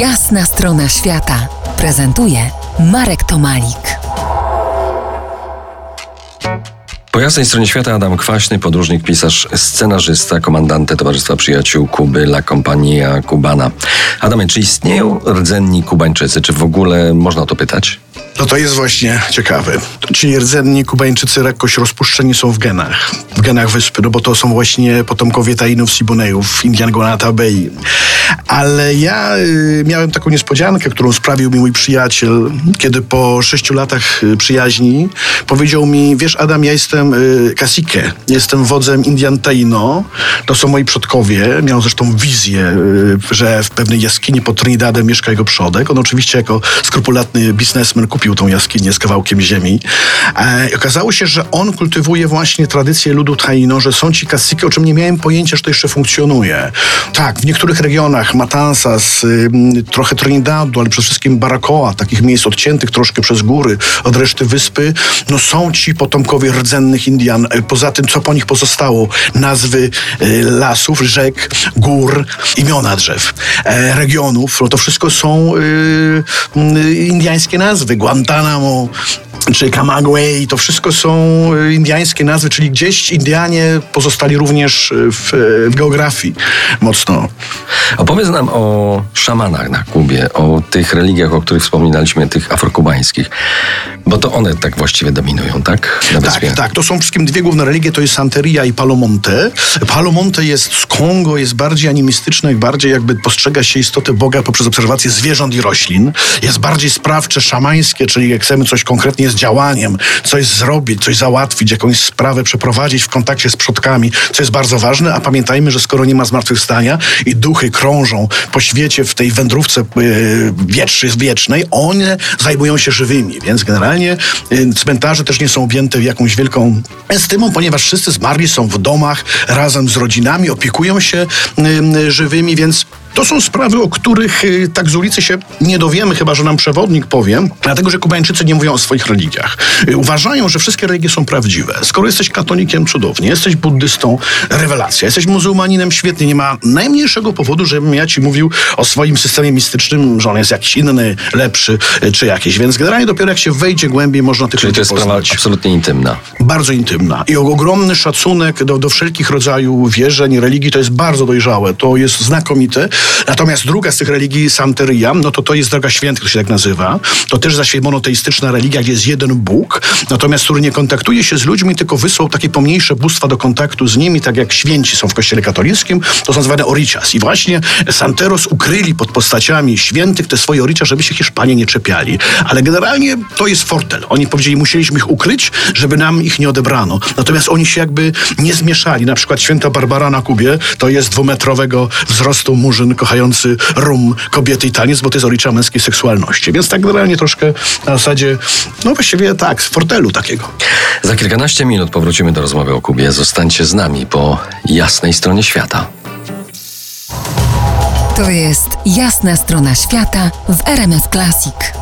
Jasna strona świata prezentuje Marek Tomalik. Po jasnej stronie świata Adam Kwaśny, podróżnik, pisarz, scenarzysta, komandante Towarzystwa Przyjaciół Kuby La Compania Cubana. Adamie, czy istnieją rdzenni Kubańczycy? Czy w ogóle można o to pytać? No to jest właśnie ciekawe. Ci rdzenni Kubańczycy lekkoś rozpuszczeni są w genach, w genach wyspy, no bo to są właśnie potomkowie Tainów, Sibonejów, Indian Gonata Bay. Ale ja y, miałem taką niespodziankę, którą sprawił mi mój przyjaciel, kiedy po sześciu latach y, przyjaźni powiedział mi, wiesz Adam, ja jestem y, jestem wodzem Indian Taino, to są moi przodkowie, miał zresztą wizję, y, że w pewnej jaskini pod Trinidadem mieszka jego przodek. On oczywiście jako skrupulatny biznesmen kupił tą jaskinię z kawałkiem ziemi. E, okazało się, że on kultywuje właśnie tradycję ludu Taino, że są ci kasiki, o czym nie miałem pojęcia, że to jeszcze funkcjonuje. Tak, w niektórych regionach Matanzas, y, trochę Trinidadu, ale przede wszystkim Baracoa, takich miejsc odciętych troszkę przez góry od reszty wyspy, no są ci potomkowie rdzennych Indian. E, Poza tym, co po nich pozostało? Nazwy y, lasów, rzek, gór, imiona drzew, e, regionów, no to wszystko są y, y, indiańskie nazwy. Guantanamo, czy Camagüey, to wszystko są y, indiańskie nazwy, czyli gdzieś Indianie pozostali również y, w, w geografii mocno. Opowiedz nam o szamanach na Kubie, o tych religiach, o których wspominaliśmy, tych afrokubańskich, bo to one tak właściwie dominują, tak? Na wyspie. Tak, tak. To są wszystkim dwie główne religie, to jest Santeria i Palomonte. Palomonte jest z Kongo, jest bardziej animistyczne, bardziej jakby postrzega się istotę Boga poprzez obserwację zwierząt i roślin. Jest bardziej sprawcze, szamańskie, czyli jak chcemy coś konkretnie z działaniem, coś zrobić, coś załatwić, jakąś sprawę przeprowadzić w kontakcie z przodkami, co jest bardzo ważne, a pamiętajmy, że skoro nie ma zmartwychwstania i duchy krążą po świecie w tej wędrówce wiecz, wiecznej, one zajmują się żywymi, więc generalnie yy, cmentarze też nie są objęte jakąś wielką estymą, ponieważ wszyscy zmarli są w domach razem z rodzinami, opiekują się yy, żywymi, więc to są sprawy, o których y, tak z ulicy się nie dowiemy, chyba że nam przewodnik powie, dlatego że Kubańczycy nie mówią o swoich religiach. Y, Uważają, że wszystkie religie są prawdziwe. Skoro jesteś katolikiem, cudownie, jesteś buddystą, rewelacja, jesteś muzułmaninem, świetnie, nie ma najmniejszego powodu, żebym ja ci mówił o swoim systemie mistycznym, że on jest jakiś inny, lepszy y, czy jakiś. Więc generalnie dopiero jak się wejdzie głębiej, można tych Czyli to jest sprawa poznać. absolutnie intymna. Bardzo intymna i ogromny szacunek do, do wszelkich rodzajów wierzeń, religii, to jest bardzo dojrzałe, to jest znakomite. Natomiast druga z tych religii, Santeria, no to to jest Droga Świętych, to się tak nazywa. To też zaś monoteistyczna religia, gdzie jest jeden Bóg, natomiast który nie kontaktuje się z ludźmi, tylko wysłał takie pomniejsze bóstwa do kontaktu z nimi, tak jak święci są w kościele katolickim, to są zwane oricias. I właśnie Santeros ukryli pod postaciami świętych te swoje oricia, żeby się Hiszpanie nie czepiali. Ale generalnie to jest fortel. Oni powiedzieli, musieliśmy ich ukryć, żeby nam ich nie odebrano. Natomiast oni się jakby nie zmieszali. Na przykład święta Barbara na Kubie to jest dwumetrowego wzrostu murzyn kochający rum kobiety i taniec, bo to jest olicza męskiej seksualności. Więc tak generalnie troszkę na zasadzie, no właściwie tak, z fortelu takiego. Za kilkanaście minut powrócimy do rozmowy o Kubie. Zostańcie z nami po jasnej stronie świata. To jest Jasna strona świata w RMS Classic.